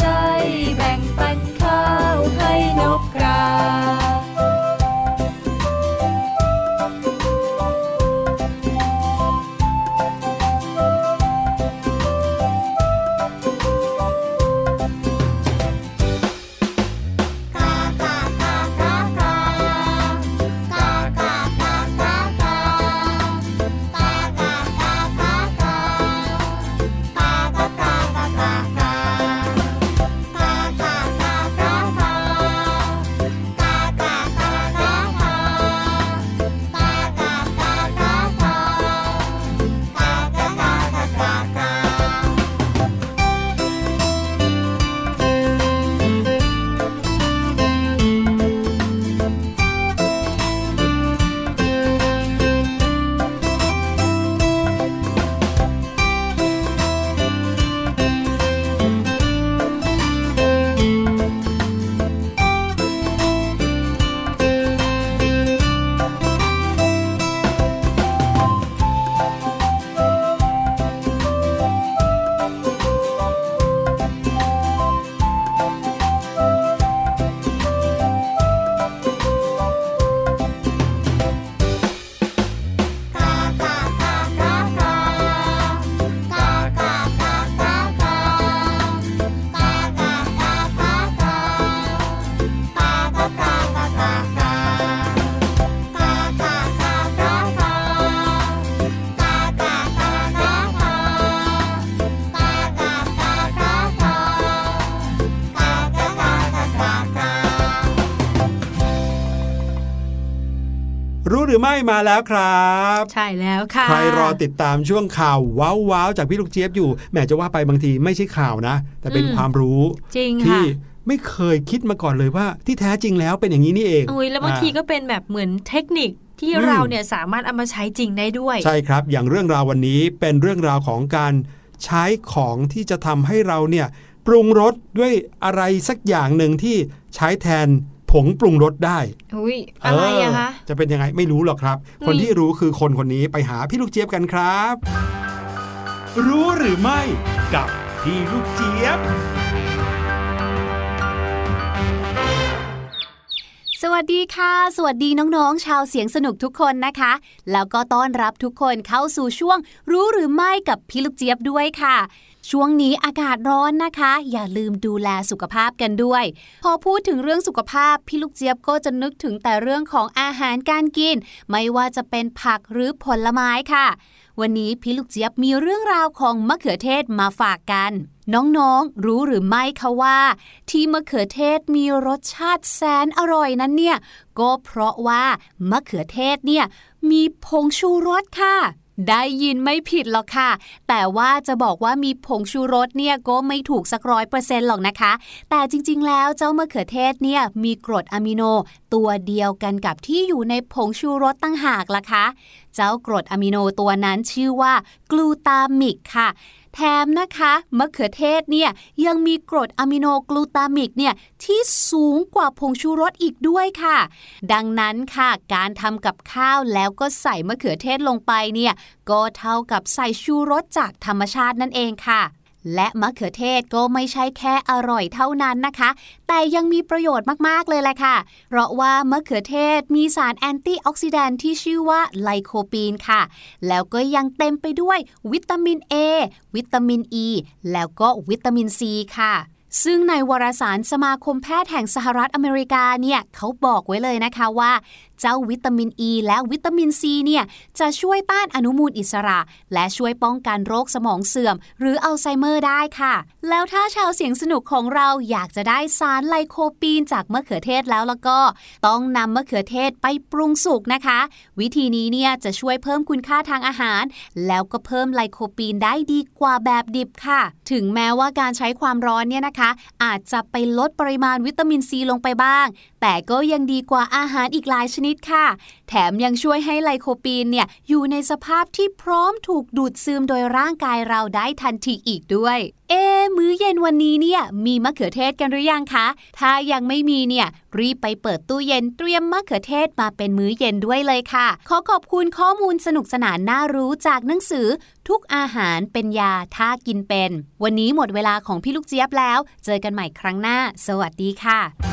รู้หรือไม่มาแล้วครับ ใช่แล้วค่ะ ใครรอติดตามช่วงข่าวว้าวๆจากพี่ลูกเจี๊ยบอยู่แหมจะว่าไปบางทีไม่ใช่ข่าวนะ แต่เป็นอืมความรู้จริงที่ค่ะไม่เคยคิดมาก่อนเลยว่าที่แท้จริงแล้วเป็นอย่างนี้นี่เองอุ้ยแล้วบางทีอ่ก็เป็นแบบเหมือนเทคนิคที่อืมเราเนี่ยสามารถเอามาใช้จริงได้ด้วย ใช่ครับ อย่างเรื่องราววันนี้เป็นเรื่องราวของการใช้ของที่จะทำให้เราเนี่ยปรุงรสด้วยอะไรสักอย่างหนึ่งที่ใช้แทน ผงปรุงรสได้อุ้ยอะไรอะคะเออจะเป็นยังไงไม่รู้หรอกครับอืมคนที่รู้คือคนคนนี้ไปหาพี่ลูกเจี๊ยบกันครับ รู้หรือไม่กับพี่ลูกเจี๊ยบสวัสดีค่ะ สวัสดีน้องๆ ชาวเสียงสนุกทุกคนนะคะ แล้วก็ต้อนรับทุกคนเข้าสู่ช่วง รู้หรือไม่กับพี่ลูกเจี๊ยบด้วยค่ะ ช่วงนี้อากาศร้อนนะคะ อย่าลืมดูแลสุขภาพกันด้วย พอพูดถึงเรื่องสุขภาพ พี่ลูกเจี๊ยบก็จะนึกถึงแต่เรื่องของอาหารการกิน ไม่ว่าจะเป็นผักหรือผลไม้ค่ะ วันนี้พี่ลูกเจี๊ยบมีเรื่องราวของมะเขือเทศมาฝากกัน น้องๆ รู้หรือไม่คะว่า ที่มะเขือเทศมีรสชาติแสนอร่อยนั้นเนี่ย ก็เพราะว่ามะเขือเทศเนี่ยมีผงชูรสค่ะ ได้ยินไม่ผิดหรอกค่ะ แต่ว่าจะบอกว่ามีผงชูรสเนี่ยก็ไม่ถูกสักร้อยเปอร์เซ็นต์หรอกนะคะ แต่จริงๆ แล้วเจ้ามะเขือเทศเนี่ยมีกรดอะมิโน ตัวเดียวกันกับที่อยู่ในผงชูรสตั้งหากล่ะคะ เจ้ากรดอะมิโนตัวนั้นชื่อว่า กลูตามิกค่ะ แถมนะคะมะเขือเทศเนี่ยยังมีกรดอะมิโนกลูตามิกเนี่ยที่สูงกว่าผงชูรสอีกด้วยค่ะ ดังนั้นค่ะการทำกับข้าวแล้วก็ใส่มะเขือเทศลงไปเนี่ยก็เท่ากับใส่ชูรสจากธรรมชาตินั่นเองค่ะ และมะเขือเทศก็ไม่ใช่แค่อร่อยเท่านั้นนะคะ แต่ยังมีประโยชน์มาก ๆ เลยแหละค่ะ เพราะว่ามะเขือเทศมีสาร antioxidant ที่ชื่อว่าไลโคปีนค่ะ แล้วก็ยังเต็มไปด้วยวิตามิน A วิตามิน E แล้วก็วิตามิน C ค่ะ ซึ่งในวารสารสมาคมแพทย์แห่งสหรัฐอเมริกาเนี่ยเขาบอกไว้เลยนะคะว่า เจ้าวิตามินอ e ีและวิตามินซีเนี่ยจะช่วยต้านอนุมูลอิสระ และช่วยป้องกันโรคสมองเสื่อม หรืออัลไซเมอร์ได้ค่ะ แล้วถ้าชาวเสียงสนุกของเราอยากจะได้สารไลโคปีนจากมะเขือเทศแล้วแล้วก็ ต้องนำมะเขือเทศไปปรุงสุกนะคะ วิธีนี้เนี่ยจะช่วยเพิ่มคุณค่าทางอาหาร แล้วก็เพิ่มไลโคปีนได้ดีกว่าแบบดิบค่ะ ถึงแม้ว่าการใช้ความร้อนเนี่ยนะคะอาจจะไปลดปริมาณวิตามินซีลงไปบ้าง แต่ก็ยังดีกว่าอาหารอีกหลายชนิดค่ะ แถมยังช่วยให้ไลโคปีนเนี่ยอยู่ในสภาพที่พร้อมถูกดูดซึมโดยร่างกายเราได้ทันทีอีกด้วย เอ๊ะมื้อเย็นวันนี้เนี่ยมีมะเขือเทศกันหรือยังคะ ถ้ายังไม่มีเนี่ยรีบไปเปิดตู้เย็นเตรียมมะเขือเทศมาเป็นมื้อเย็นด้วยเลยค่ะ ขอขอบคุณข้อมูลสนุกสนานน่ารู้จากหนังสือทุกอาหารเป็นยาถ้ากินเป็น วันนี้หมดเวลาของพี่ลูกเจี๊ยบแล้ว เจอกันใหม่ครั้งหน้า สวัสดีค่ะ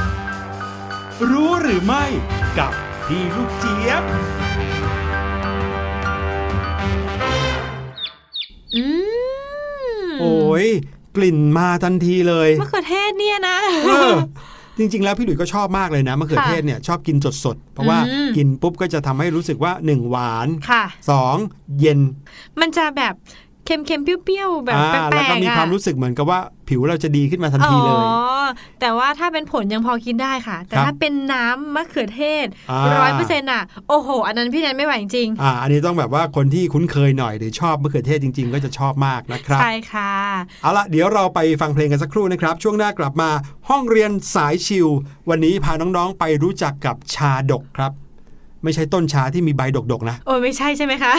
รู้หรือไม่กับพี่ลูกเจี๊ยบ อืมโอ้ยกลิ่นมาทันทีเลยมะเขือเทศเนี่ยนะ เออจริง ๆ แล้วพี่หลุยส์ก็ชอบมากเลยนะมะเขือเทศเนี่ยชอบกินสดๆ เพราะว่าอืม กินปุ๊บก็จะทำให้รู้สึกว่าหนึ่งหวานค่ะสองเย็น มันจะแบบ เค็มๆเปรี้ยวๆแบบอ่าแปลกๆแล้วก็มีอะความรู้สึกเหมือนกับว่าผิวเราจะดีขึ้นมาทันทีเลยอ๋อแต่ว่าถ้าเป็นผลยังพอกินได้ค่ะ แต่ครับถ้าเป็นน้ำมะเขือเทศอ่าร้อยเปอร์เซ็นต์อะโอ้โห อันนั้นพี่แนนไม่ไหวจริงอ่าอันนี้ต้องแบบว่าคนที่คุ้นเคยหน่อยหรือชอบมะเขือเทศจริง ๆ ก็จะชอบมากนะครับใช่ค่ะเอาละเดี๋ยวเราไปฟังเพลงกันสักครู่นะครับ ช่วงหน้ากลับมาห้องเรียนสายชิลวันนี้พาน้องๆไปรู้จักกับชาดกครับ ไม่ใช่ต้นชาที่มีใบดกๆนะโอ้ยไม่ใช่ใช่ไหมคะ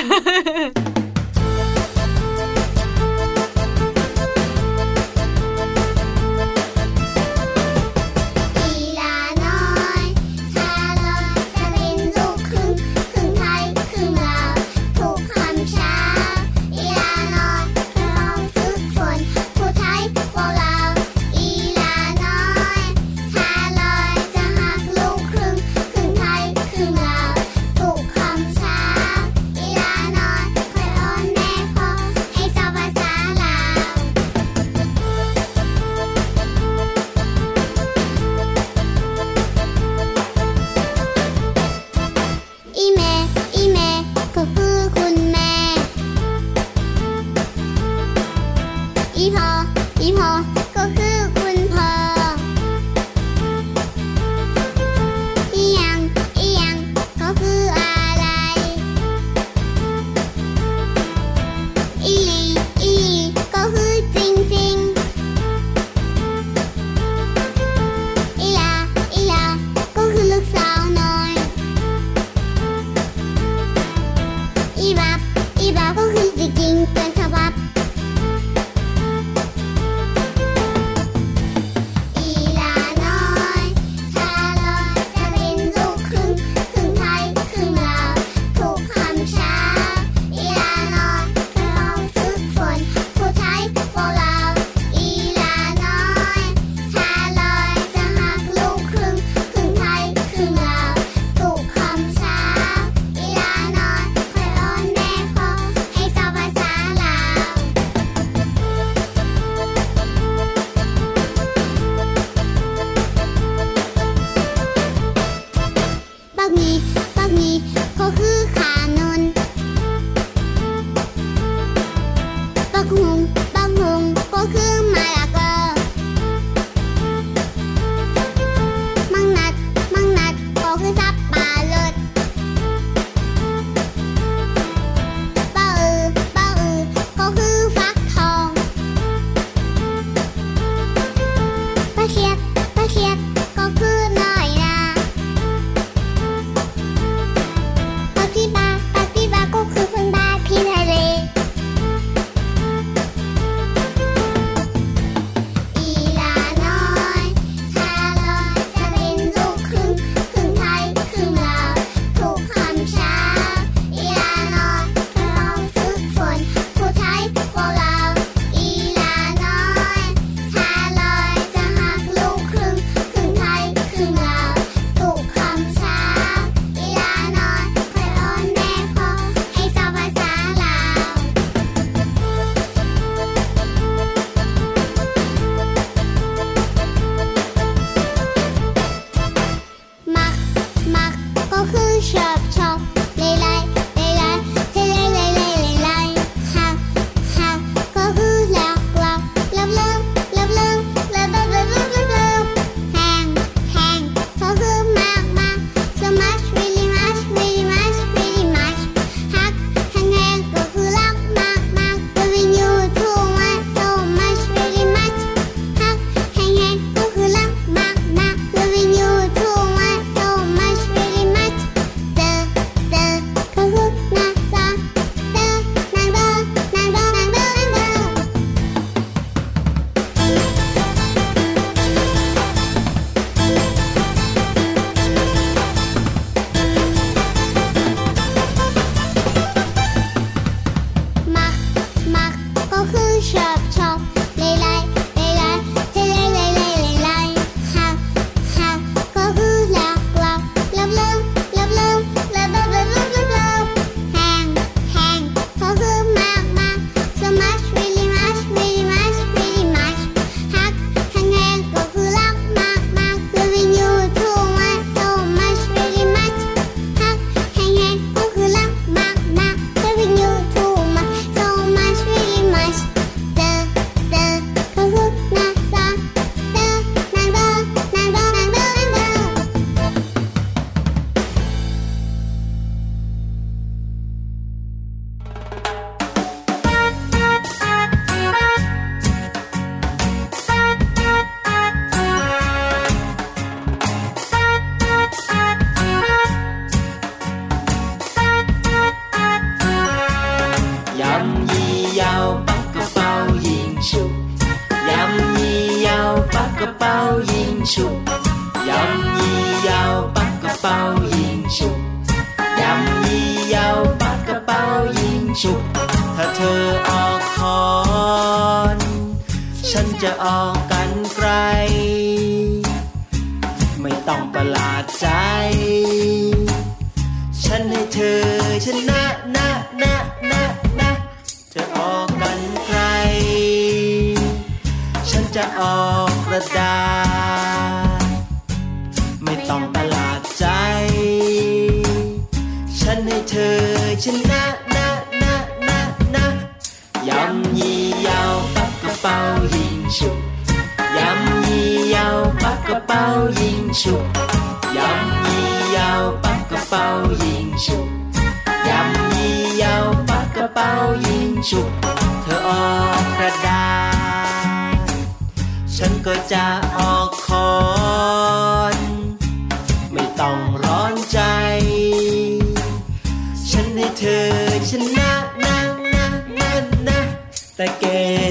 แต่เก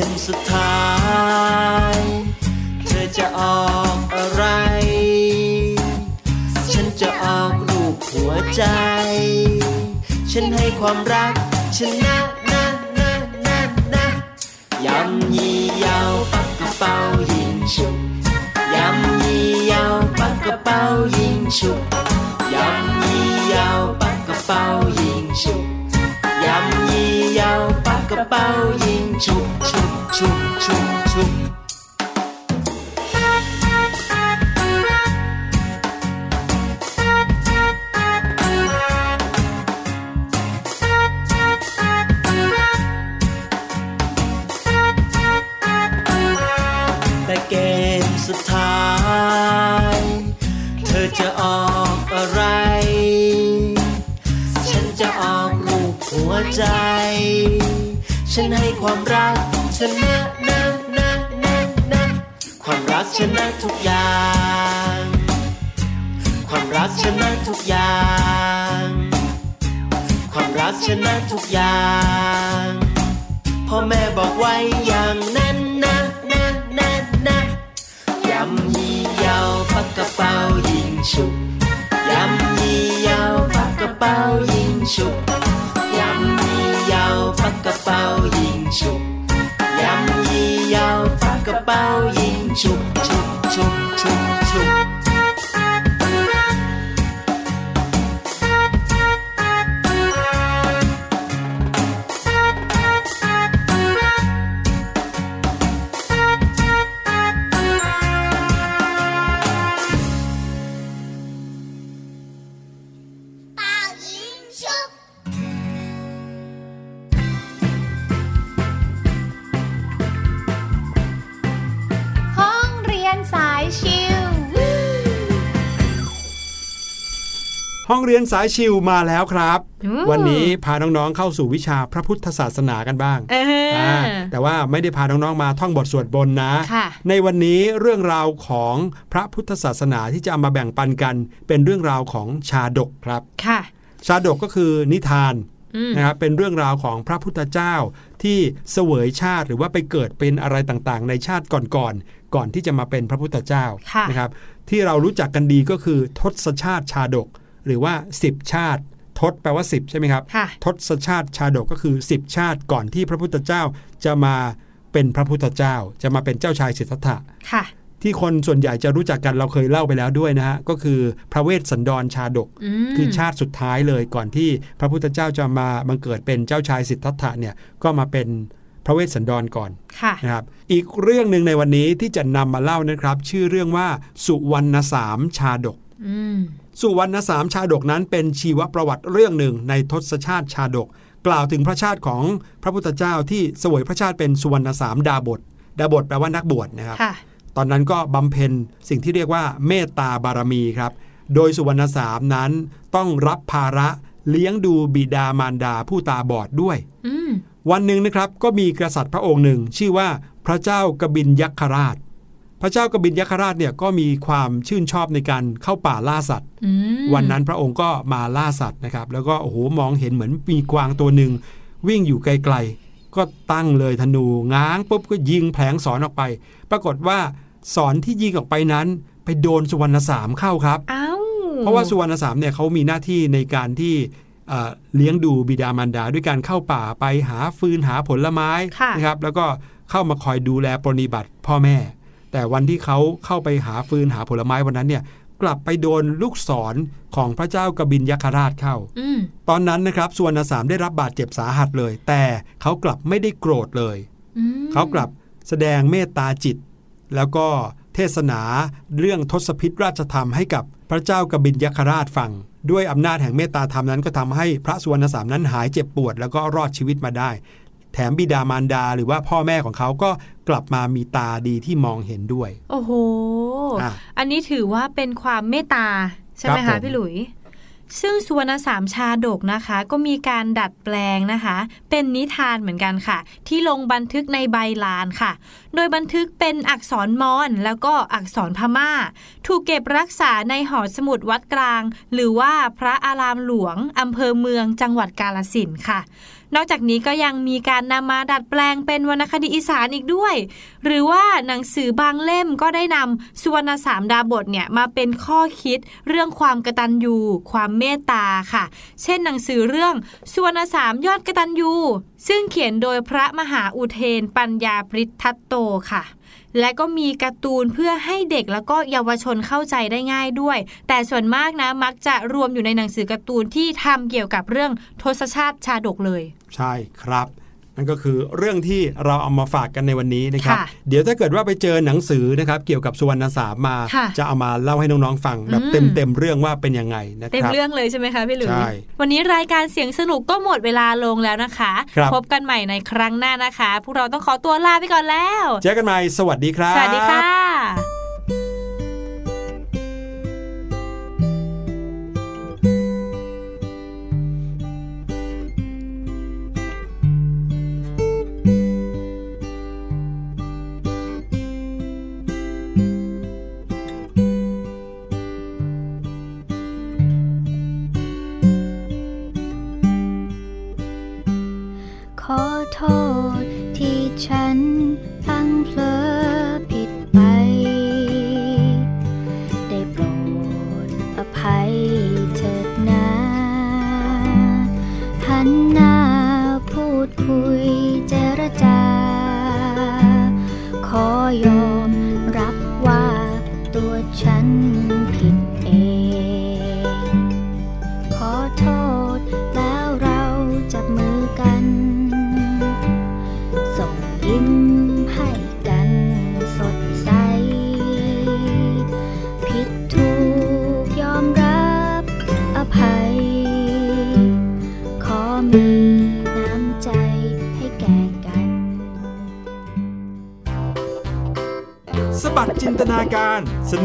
มสุดท้าย เธอจะออกอะไร ฉันจะออกรูปหัวใจ ฉันให้ความรักชนะนะนะนะนะยำยี่ยาวปักกระเป๋ายิงฉุบยำยี่ยาวปักกระเป๋ายิงฉุบ ยิงฉุบฉุ ความรักชนะนะนะนะนะความรักชนะทุกอย่าง ความรักชนะทุกอย่าง ความรักชนะทุกอย่างพ่อแม่บอกไว้อย่างนั้นนะนะนะนะยำยี่ยาวปักกระเป๋ายิงฉุบยำยี่ยาวปักกระเป๋ายิงฉุบยำยี่ยาวปักกระเป๋ายิง ฉุบยำยี่ยาวปัก ห้องเรียนสายชิวมาแล้วครับอู้วันนี้พาน้องๆเข้าสู่วิชาพระพุทธศาสนากันบ้างเอออาแต่ว่าไม่ได้พาน้องๆมาท่องบทสวดบนต์นะค่ะในวันนี้เรื่องราวของพระพุทธศาสนาที่จะเอามาแบ่งปันกัน เป็นเรื่องราวของชาดกครับค่ะชาดกก็คือนิทานอืมนะครับเป็นเรื่องราวของพระพุทธเจ้าที่เสวยชาติหรือว่าไปเกิดเป็นอะไรต่างๆ ในชาติก่อนๆก่อนที่จะมาเป็นพระพุทธเจ้าค่ะนะครับ ที่เรารู้จักกันดีก็คือทศชาติชาดก หรือว่า 10 ชาติ ทศแปลว่า 10 ใช่ไหมครับค่ะทศชาติชาดกก็คือ 10 ชาติก่อนที่พระพุทธเจ้าจะมาเป็นพระพุทธเจ้า จะมาเป็นเจ้าชายสิทธัตถะค่ะที่คนส่วนใหญ่จะรู้จักกันเราเคยเล่าไปแล้วด้วยนะฮะ ก็คือพระเวสสันดรชาดกอืมคือชาติสุดท้ายเลยก่อนที่พระพุทธเจ้าจะมาบังเกิดเป็นเจ้าชายสิทธัตถะเนี่ยก็มาเป็นพระเวสสันดรก่อนค่ะนะครับอีกเรื่องหนึ่งในวันนี้ที่จะนำมาเล่านะครับ ชื่อเรื่องว่าสุวรรณสามชาดกอืม สุวรรณสามชาดกนั้นเป็นชีวประวัติเรื่องหนึ่งในทศชาติชาดก กล่าวถึงพระชาติของพระพุทธเจ้าที่เสวยพระชาติเป็นสุวรรณสามดาบท ดาบทแปลว่านักบวชนะครับค่ะตอนนั้นก็บำเพ็ญสิ่งที่เรียกว่าเมตตาบารมีครับ โดยสุวรรณสามนั้นต้องรับภาระเลี้ยงดูบิดามารดาผู้ตาบอดด้วยอืมวันหนึ่งนะครับก็มีกษัตริย์พระองค์หนึ่ง ชื่อว่าพระเจ้ากบินยักษราช พระเจ้ากบินยักษราชเนี่ยก็มีความชื่นชอบในการเข้าป่าล่าสัตว์อืมวันนั้นพระองค์ก็มาล่าสัตว์นะครับ แล้วก็โอ้โหมองเห็นเหมือนมีกวางตัวหนึ่งวิ่งอยู่ไกลๆ ก็ตั้งเลยธนูง้างปุ๊บก็ยิงแผลงสอนออกไป ปรากฏว่าสอนที่ยิงออกไปนั้น ไปโดนสุวรรณสามเข้าครับอ้าวเพราะว่าสุวรรณสามเนี่ยเขามีหน้าที่ในการที่เอ่อเลี้ยงดูบิดามารดาด้วยการเข้าป่าไปหาฟืนหาผลไม้ค่ะนะครับ แล้วก็เข้ามาคอยดูแลปรนนิบัติพ่อแม่ แต่วันที่เขาเข้าไปหาฟืนหาผลไม้วันนั้นเนี่ยกลับไปโดนลูกศรของพระเจ้ากบินยักษราชเข้าอืมตอนนั้นนะครับสุวรรณสามได้รับบาดเจ็บสาหัสเลย แต่เขากลับไม่ได้โกรธเลยอืมเขากลับแสดงเมตตาจิต แล้วก็เทศนาเรื่องทศพิธราชธรรมให้กับพระเจ้ากบินยักษราชฟัง ด้วยอำนาจแห่งเมตตาธรรมนั้นก็ทำให้พระสุวรรณสามนั้นหายเจ็บปวด แล้วก็รอดชีวิตมาได้แถมบิดามารดา หรือว่าพ่อแม่ของเขาก็กลับมามีตาดีที่มองเห็นด้วย โอ้โหอะอันนี้ถือว่าเป็นความเมตตา ใช่ไหมครัคะบผมพี่หลุย ซึ่งสุวรรณสามชาดกนะคะ ก็มีการดัดแปลงนะคะ เป็นนิทานเหมือนกันค่ะ ที่ลงบันทึกในใบลานค่ะ โดยบันทึกเป็นอักษรมอญแล้วก็อักษรพม่า ถูกเก็บรักษาในหอสมุดวัดกลาง หรือว่าพระอารามหลวงอำเภอเมืองจังหวัดกาลสินธุ์ค่ะ นอกจากนี้ก็ยังมีการนำมาดัดแปลงเป็นวรรณคดีอีสานอีกด้วย หรือว่าหนังสือบางเล่มก็ได้นำสุวรรณสามดาบทเนี่ยมาเป็นข้อคิดเรื่องความกตัญญูความเมตตาค่ะ เช่นหนังสือเรื่องสุวรรณสามยอดกตัญญูซึ่งเขียนโดยพระมหาอุเทนปัญญาปริทัตโตค่ะ และก็มีการ์ตูนเพื่อให้เด็กแล้วก็เยาวชนเข้าใจได้ง่ายด้วย แต่ส่วนมากนะมักจะรวมอยู่ในหนังสือการ์ตูนที่ทำเกี่ยวกับเรื่องทศชาติชาดกเลย ใช่ครับ นั่นก็คือเรื่องที่เราเอามาฝากกันในวันนี้นะครับค่ะเดี๋ยวถ้าเกิดว่าไปเจอหนังสือนะครับเกี่ยวกับสุวรรณสามมาค่ะจะเอามาเล่าให้น้องๆฟังแบบอืมเต็มเต็มๆเรื่องว่าเป็นยังไงนะเต็คมรับเรื่องเลยใช่ไหมคะพี่หลุยใช่วันนี้รายการเสียงสนุกก็หมดเวลาลงแล้วนะคะครับพบกันใหม่ในครั้งหน้านะคะ พวกเราต้องขอตัวลาไปก่อนแล้ว เจอกันใหม่สวัสดีครับ สวัสดีค่ะ